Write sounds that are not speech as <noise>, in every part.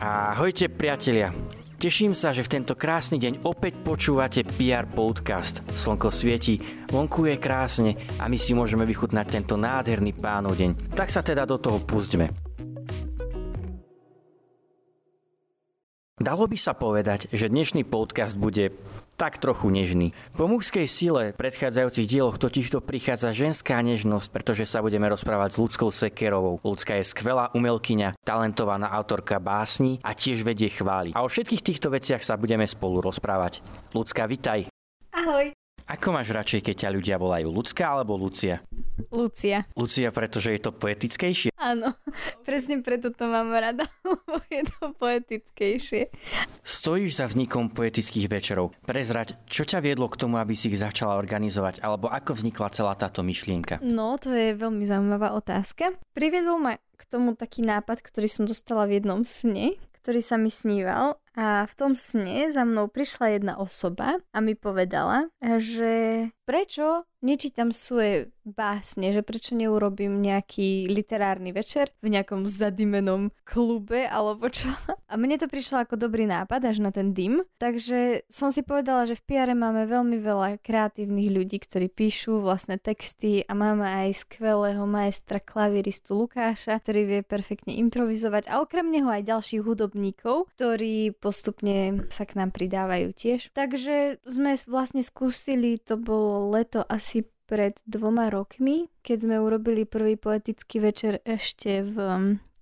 Ahojte priatelia, Teším sa, že v tento krásny deň opäť počúvate PR Podcast. Slnko svieti, vonku je krásne a my si môžeme vychutnať tento nádherný pánov deň. Tak sa teda do toho pustíme. Dalo by sa povedať, že dnešný podcast bude tak trochu nežný. Po mužskej sile predchádzajúcich dieloch totižto prichádza ženská nežnosť, pretože sa budeme rozprávať s ľudskou Sekerovou. Ľudská je skvelá umelkyňa, talentovaná autorka básni a tiež vedie chváli. A o všetkých týchto veciach sa budeme spolu rozprávať. Ľudská, vitaj. Ahoj. Ako máš radšej, keď ťa ľudia volajú Ľudská alebo Lucia? Lucia. Lucia, pretože je to poetickejšie? Áno, <laughs> presne preto to mám rada, <laughs> lebo je to poetickejšie. Stojíš za vznikom poetických večerov. Prezrať, čo ťa viedlo k tomu, aby si ich začala organizovať, alebo ako vznikla celá táto myšlienka? No, to je veľmi zaujímavá otázka. Priviedol ma k tomu taký nápad, ktorý som dostala v jednom sne, ktorý sa mi sníval a v tom sne za mnou prišla jedna osoba a mi povedala, že prečo nečítam svoje básne, že prečo neurobím nejaký literárny večer v nejakom zadimenom klube alebo čo. A mne to prišlo ako dobrý nápad až na ten dym, takže som si povedala, že v PR máme veľmi veľa kreatívnych ľudí, ktorí píšu vlastné texty a máme aj skvelého maestra klaviristu Lukáša, ktorý vie perfektne improvizovať a okrem neho aj ďalších hudobníkov, ktorí postupne sa k nám pridávajú tiež. Takže sme vlastne skúsili, to bolo leto asi pred dvoma rokmi, keď sme urobili prvý poetický večer ešte v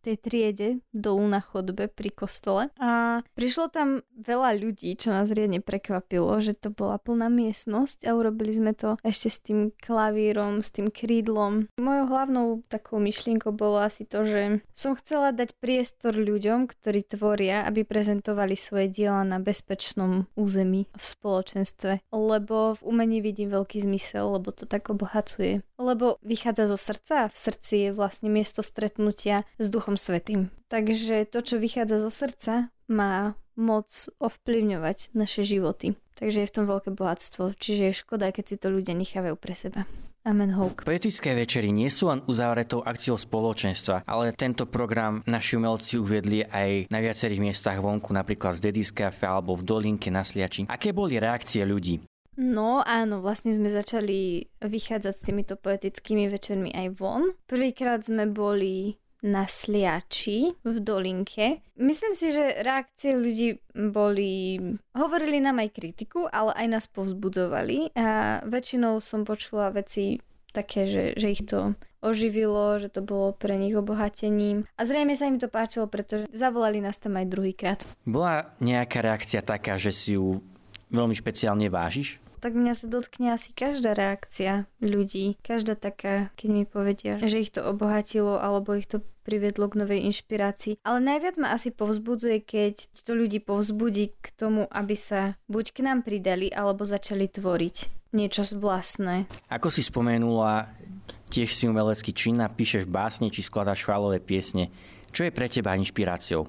tej triede dolu na chodbe pri kostole a prišlo tam veľa ľudí, čo nás riadne prekvapilo, že to bola plná miestnosť a urobili sme to ešte s tým klavírom, s tým krídlom. Mojou hlavnou takou myšlienkou bolo asi to, že som chcela dať priestor ľuďom, ktorí tvoria, aby prezentovali svoje diela na bezpečnom území v spoločenstve, lebo v umení vidím veľký zmysel, lebo to tak obohacuje. Lebo vychádza zo srdca a v srdci je vlastne miesto stretnutia s duchom Duchom Svetým. Takže to, čo vychádza zo srdca, má moc ovplyvňovať naše životy. Takže je v tom veľké bohatstvo, čiže je škoda, keď si to ľudia nechávajú pre seba. Amen houk. Poetické večery nie sú len uzavretou akciou spoločenstva, ale tento program naši umelci uviedli aj na viacerých miestach vonku, napríklad v Dedis Cafe alebo v Dolinke na Sliači. Aké boli reakcie ľudí? No áno, vlastne sme začali vychádzať s týmito poetickými večermi aj von. Prvýkrát sme boli na Sliači v Dolinke. Myslím si, že reakcie ľudí boli... Hovorili nám aj kritiku, ale aj nás povzbudzovali a väčšinou som počula veci také, že, že ich to oživilo, že to bolo pre nich obohatením. A zrejme sa im to páčilo, pretože zavolali nás tam aj druhýkrát. Bola nejaká reakcia taká, že si ju veľmi špeciálne vážiš? Tak mňa sa dotkne asi každá reakcia ľudí. Každá taká, keď mi povedia, že ich to obohatilo alebo ich to priviedlo k novej inšpirácii. Ale najviac ma asi povzbudzuje, keď to ľudí povzbudí k tomu, aby sa buď k nám pridali, alebo začali tvoriť niečo vlastné. Ako si spomenula, tiež si umelecký čin, napíšeš básne či skladaš chválové piesne. Čo je pre teba inšpiráciou?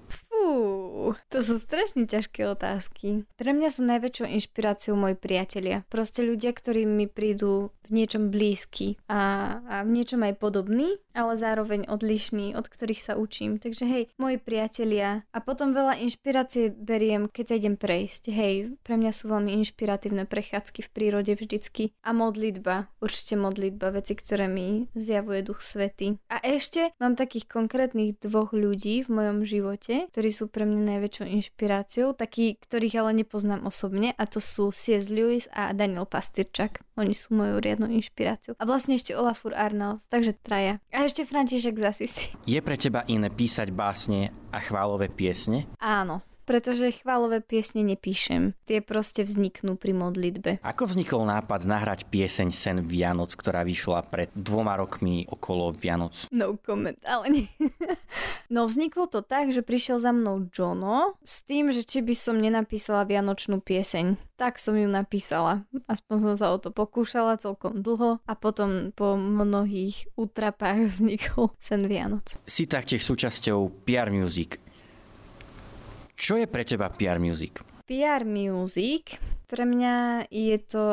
To sú strašne ťažké otázky. Pre mňa sú najväčšou inšpiráciou moji priatelia. Proste ľudia, ktorí mi prídu v niečom blízky a, a v niečom aj podobný, ale zároveň odlišný, od ktorých sa učím. Takže hej, moji priatelia a potom veľa inšpirácie beriem, keď sa idem prejsť. Hej, pre mňa sú veľmi inšpiratívne prechádzky v prírode vždycky. A modlitba, určite modlitba, veci, ktoré mi zjavuje Duch Svety. A ešte mám takých konkrétnych dvoch ľudí v mojom živote, ktorí sú pre mňa najväčšou inšpiráciou, takí, ktorých ale nepoznám osobne a to sú C.S. Lewis a Daniel Pastyrčak. Oni sú mojou riadnou inšpiráciou. A vlastne ešte Olafur Arnalds, takže traja. A ešte František z Asisi. Je pre teba iné písať básne a chválové piesne? Áno, pretože chválové piesne nepíšem. Tie proste vzniknú pri modlitbe. Ako vznikol nápad nahrať pieseň Sen Vianoc, ktorá vyšla pred dvoma rokmi okolo Vianoc? No comment, ale nie. <laughs> no vzniklo to tak, že prišiel za mnou Jono s tým, že či by som nenapísala Vianočnú pieseň. Tak som ju napísala. Aspoň som sa o to pokúšala celkom dlho a potom po mnohých útrapách <laughs> vznikol Sen Vianoc. Si taktiež súčasťou PR Music. Čo je pre teba PR Music? PR Music pre mňa je to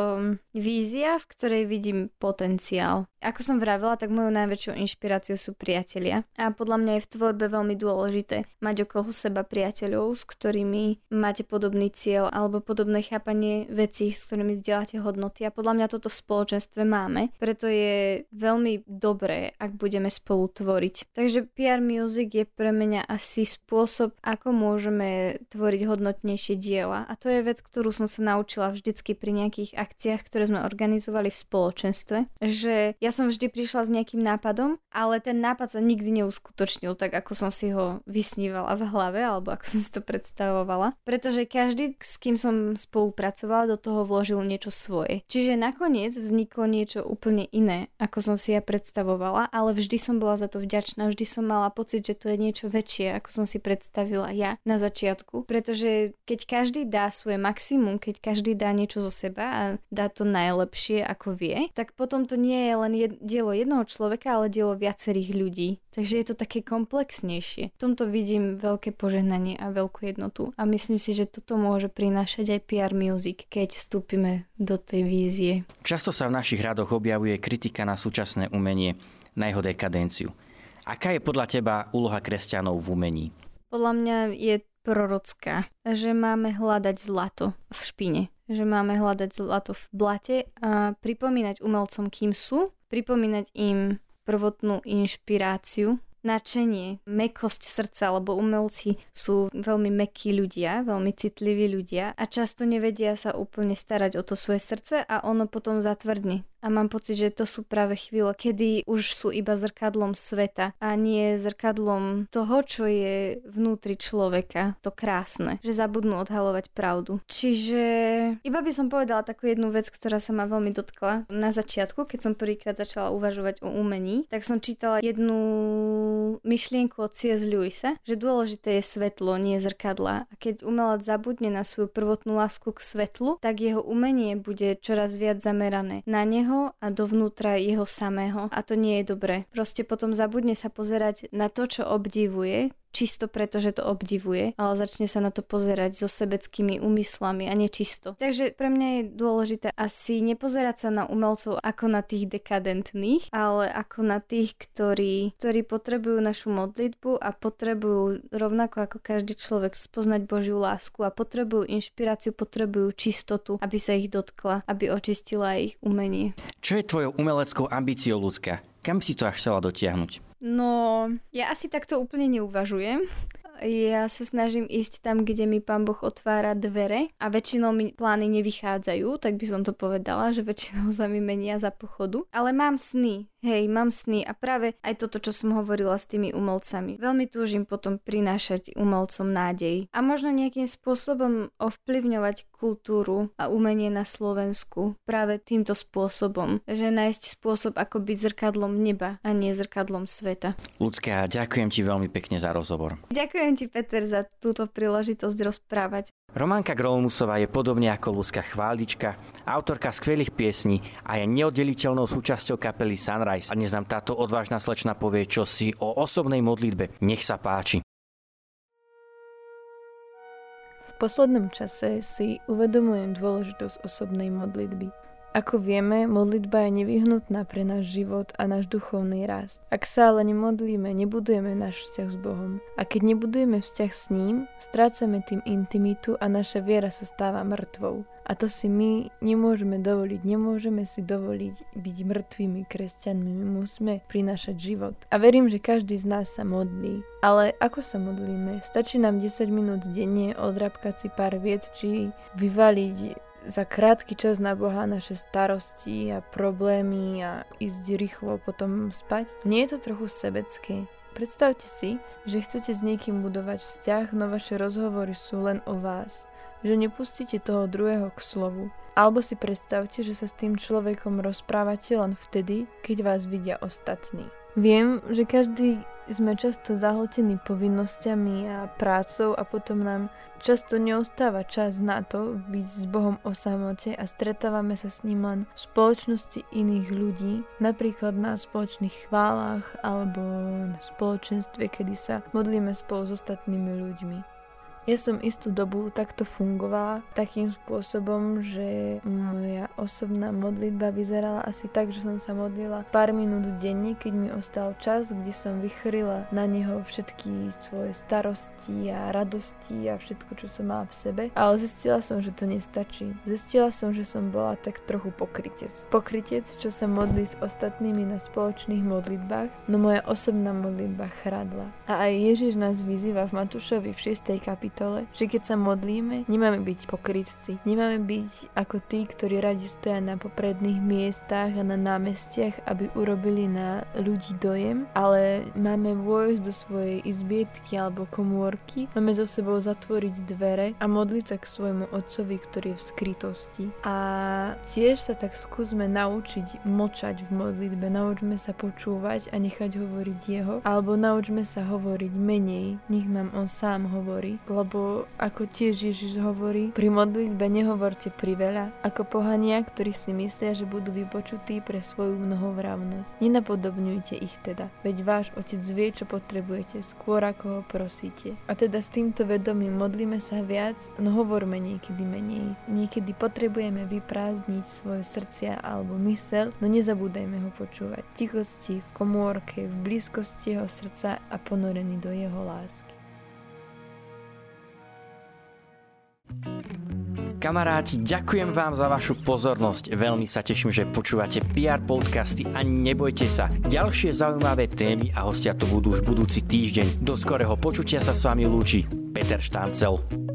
vízia, v ktorej vidím potenciál. Ako som vravila, tak mojou najväčšou inšpiráciou sú priatelia. A podľa mňa je v tvorbe veľmi dôležité mať okolo seba priateľov, s ktorými máte podobný cieľ alebo podobné chápanie vecí, s ktorými zdieľate hodnoty. A podľa mňa toto v spoločenstve máme. Preto je veľmi dobré, ak budeme spolu tvoriť. Takže PR Music je pre mňa asi spôsob, ako môžeme tvoriť hodnotnejšie diela. A to je vec, ktorú som sa naučila vždycky pri nejakých akciách, ktoré sme organizovali v spoločenstve, že ja som vždy prišla s nejakým nápadom, ale ten nápad sa nikdy neuskutočnil tak, ako som si ho vysnívala v hlave, alebo ako som si to predstavovala. Pretože každý, s kým som spolupracovala, do toho vložil niečo svoje. Čiže nakoniec vzniklo niečo úplne iné, ako som si ja predstavovala, ale vždy som bola za to vďačná, vždy som mala pocit, že to je niečo väčšie, ako som si predstavila ja na začiatku. Pretože keď každý dá svoje maximum, keď každý dá niečo zo seba a dá to najlepšie, ako vie, tak potom to nie je len jed, dielo jednoho človeka, ale dielo viacerých ľudí. Takže je to také komplexnejšie. V tomto vidím veľké požehnanie a veľkú jednotu. A myslím si, že toto môže prinášať aj PR Music, keď vstúpime do tej vízie. Často sa v našich radoch objavuje kritika na súčasné umenie, na jeho dekadenciu. Aká je podľa teba úloha kresťanov v umení? Podľa mňa je prorocká, že máme hľadať zlato v špine že máme hľadať zlato v blate a pripomínať umelcom, kým sú, pripomínať im prvotnú inšpiráciu, načenie, mekosť srdca, lebo umelci sú veľmi mekí ľudia, veľmi citliví ľudia a často nevedia sa úplne starať o to svoje srdce a ono potom zatvrdne a mám pocit, že to sú práve chvíle, kedy už sú iba zrkadlom sveta a nie zrkadlom toho, čo je vnútri človeka, to krásne, že zabudnú odhalovať pravdu. Čiže iba by som povedala takú jednu vec, ktorá sa ma veľmi dotkla. Na začiatku, keď som prvýkrát začala uvažovať o umení, tak som čítala jednu myšlienku od C.S. Lewisa, že dôležité je svetlo, nie zrkadla. A keď umelec zabudne na svoju prvotnú lásku k svetlu, tak jeho umenie bude čoraz viac zamerané na neho neho a dovnútra jeho samého. A to nie je dobré. Proste potom zabudne sa pozerať na to, čo obdivuje, čisto preto, že to obdivuje, ale začne sa na to pozerať so sebeckými úmyslami a nečisto. Takže pre mňa je dôležité asi nepozerať sa na umelcov ako na tých dekadentných, ale ako na tých, ktorí, ktorí potrebujú našu modlitbu a potrebujú rovnako ako každý človek spoznať Božiu lásku a potrebujú inšpiráciu, potrebujú čistotu, aby sa ich dotkla, aby očistila ich umenie. Čo je tvojou umeleckou ambíciou ľudská? Kam si to až chcela dotiahnuť? No, ja asi takto úplne neuvažujem. Ja sa snažím ísť tam, kde mi pán Boh otvára dvere a väčšinou mi plány nevychádzajú, tak by som to povedala, že väčšinou sa mi menia za pochodu. Ale mám sny, hej, mám sny a práve aj toto, čo som hovorila s tými umelcami. Veľmi túžim potom prinášať umelcom nádej a možno nejakým spôsobom ovplyvňovať kultúru a umenie na Slovensku práve týmto spôsobom, že nájsť spôsob, ako byť zrkadlom neba a nie zrkadlom sveta. Ľudská, ďakujem ti veľmi pekne za rozhovor. Ďakujem Ďakujem ti, Peter, za túto príležitosť rozprávať. Románka Grolmusová je podobne ako ľudská chválička, autorka skvelých piesní a je neoddeliteľnou súčasťou kapely Sunrise. A dnes nám táto odvážna slečna povie čosi o osobnej modlitbe. Nech sa páči. V poslednom čase si uvedomujem dôležitosť osobnej modlitby. Ako vieme, modlitba je nevyhnutná pre náš život a náš duchovný rast. Ak sa ale nemodlíme, nebudujeme náš vzťah s Bohom. A keď nebudujeme vzťah s ním, strácame tým intimitu a naša viera sa stáva mŕtvou. A to si my nemôžeme dovoliť. Nemôžeme si dovoliť byť mŕtvými kresťanmi. My musíme prinášať život. A verím, že každý z nás sa modlí. Ale ako sa modlíme? Stačí nám 10 minút denne odrapkať si pár viet, či vyvaliť za krátky čas na Boha naše starosti a problémy a ísť rýchlo potom spať? Nie je to trochu sebecké? Predstavte si, že chcete s niekým budovať vzťah, no vaše rozhovory sú len o vás. Že nepustíte toho druhého k slovu. Alebo si predstavte, že sa s tým človekom rozprávate len vtedy, keď vás vidia ostatní. Viem, že každý sme často zahltení povinnosťami a prácou a potom nám často neostáva čas na to byť s Bohom o samote a stretávame sa s ním len v spoločnosti iných ľudí, napríklad na spoločných chválach alebo na spoločenstve, kedy sa modlíme spolu s ostatnými ľuďmi. Ja som istú dobu takto fungovala takým spôsobom, že moja osobná modlitba vyzerala asi tak, že som sa modlila pár minút denne, keď mi ostal čas, kde som vychrila na neho všetky svoje starosti a radosti a všetko, čo som mala v sebe. Ale zistila som, že to nestačí. Zistila som, že som bola tak trochu pokrytec. Pokrytec, čo sa modlí s ostatnými na spoločných modlitbách, no moja osobná modlitba chradla. A aj Ježiš nás vyzýva v Matúšovi v 6. kapitole, že keď sa modlíme, nemáme byť pokrytci. Nemáme byť ako tí, ktorí radi stoja na popredných miestach a na námestiach, aby urobili na ľudí dojem, ale máme vojsť do svojej izbietky alebo komórky, máme za sebou zatvoriť dvere a modliť sa k svojmu otcovi, ktorý je v skrytosti. A tiež sa tak skúsme naučiť močať v modlitbe, naučme sa počúvať a nechať hovoriť jeho, alebo naučme sa hovoriť menej, nech nám on sám hovorí, lebo ako tiež Ježiš hovorí, pri modlitbe nehovorte priveľa, ako pohania, ktorí si myslia, že budú vypočutí pre svoju mnohovravnosť. Nenapodobňujte ich teda, veď váš otec vie, čo potrebujete, skôr ako ho prosíte. A teda s týmto vedomím modlíme sa viac, no hovorme niekedy menej. Niekedy potrebujeme vyprázdniť svoje srdcia alebo mysel, no nezabúdajme ho počúvať. Tichosti, v komórke, v blízkosti jeho srdca a ponorený do jeho lásky. Kamaráti, ďakujem vám za vašu pozornosť. Veľmi sa teším, že počúvate PR podcasty a nebojte sa. Ďalšie zaujímavé témy a hostia to budú už budúci týždeň. Do skorého počutia sa s vami lúči Peter Štáncel.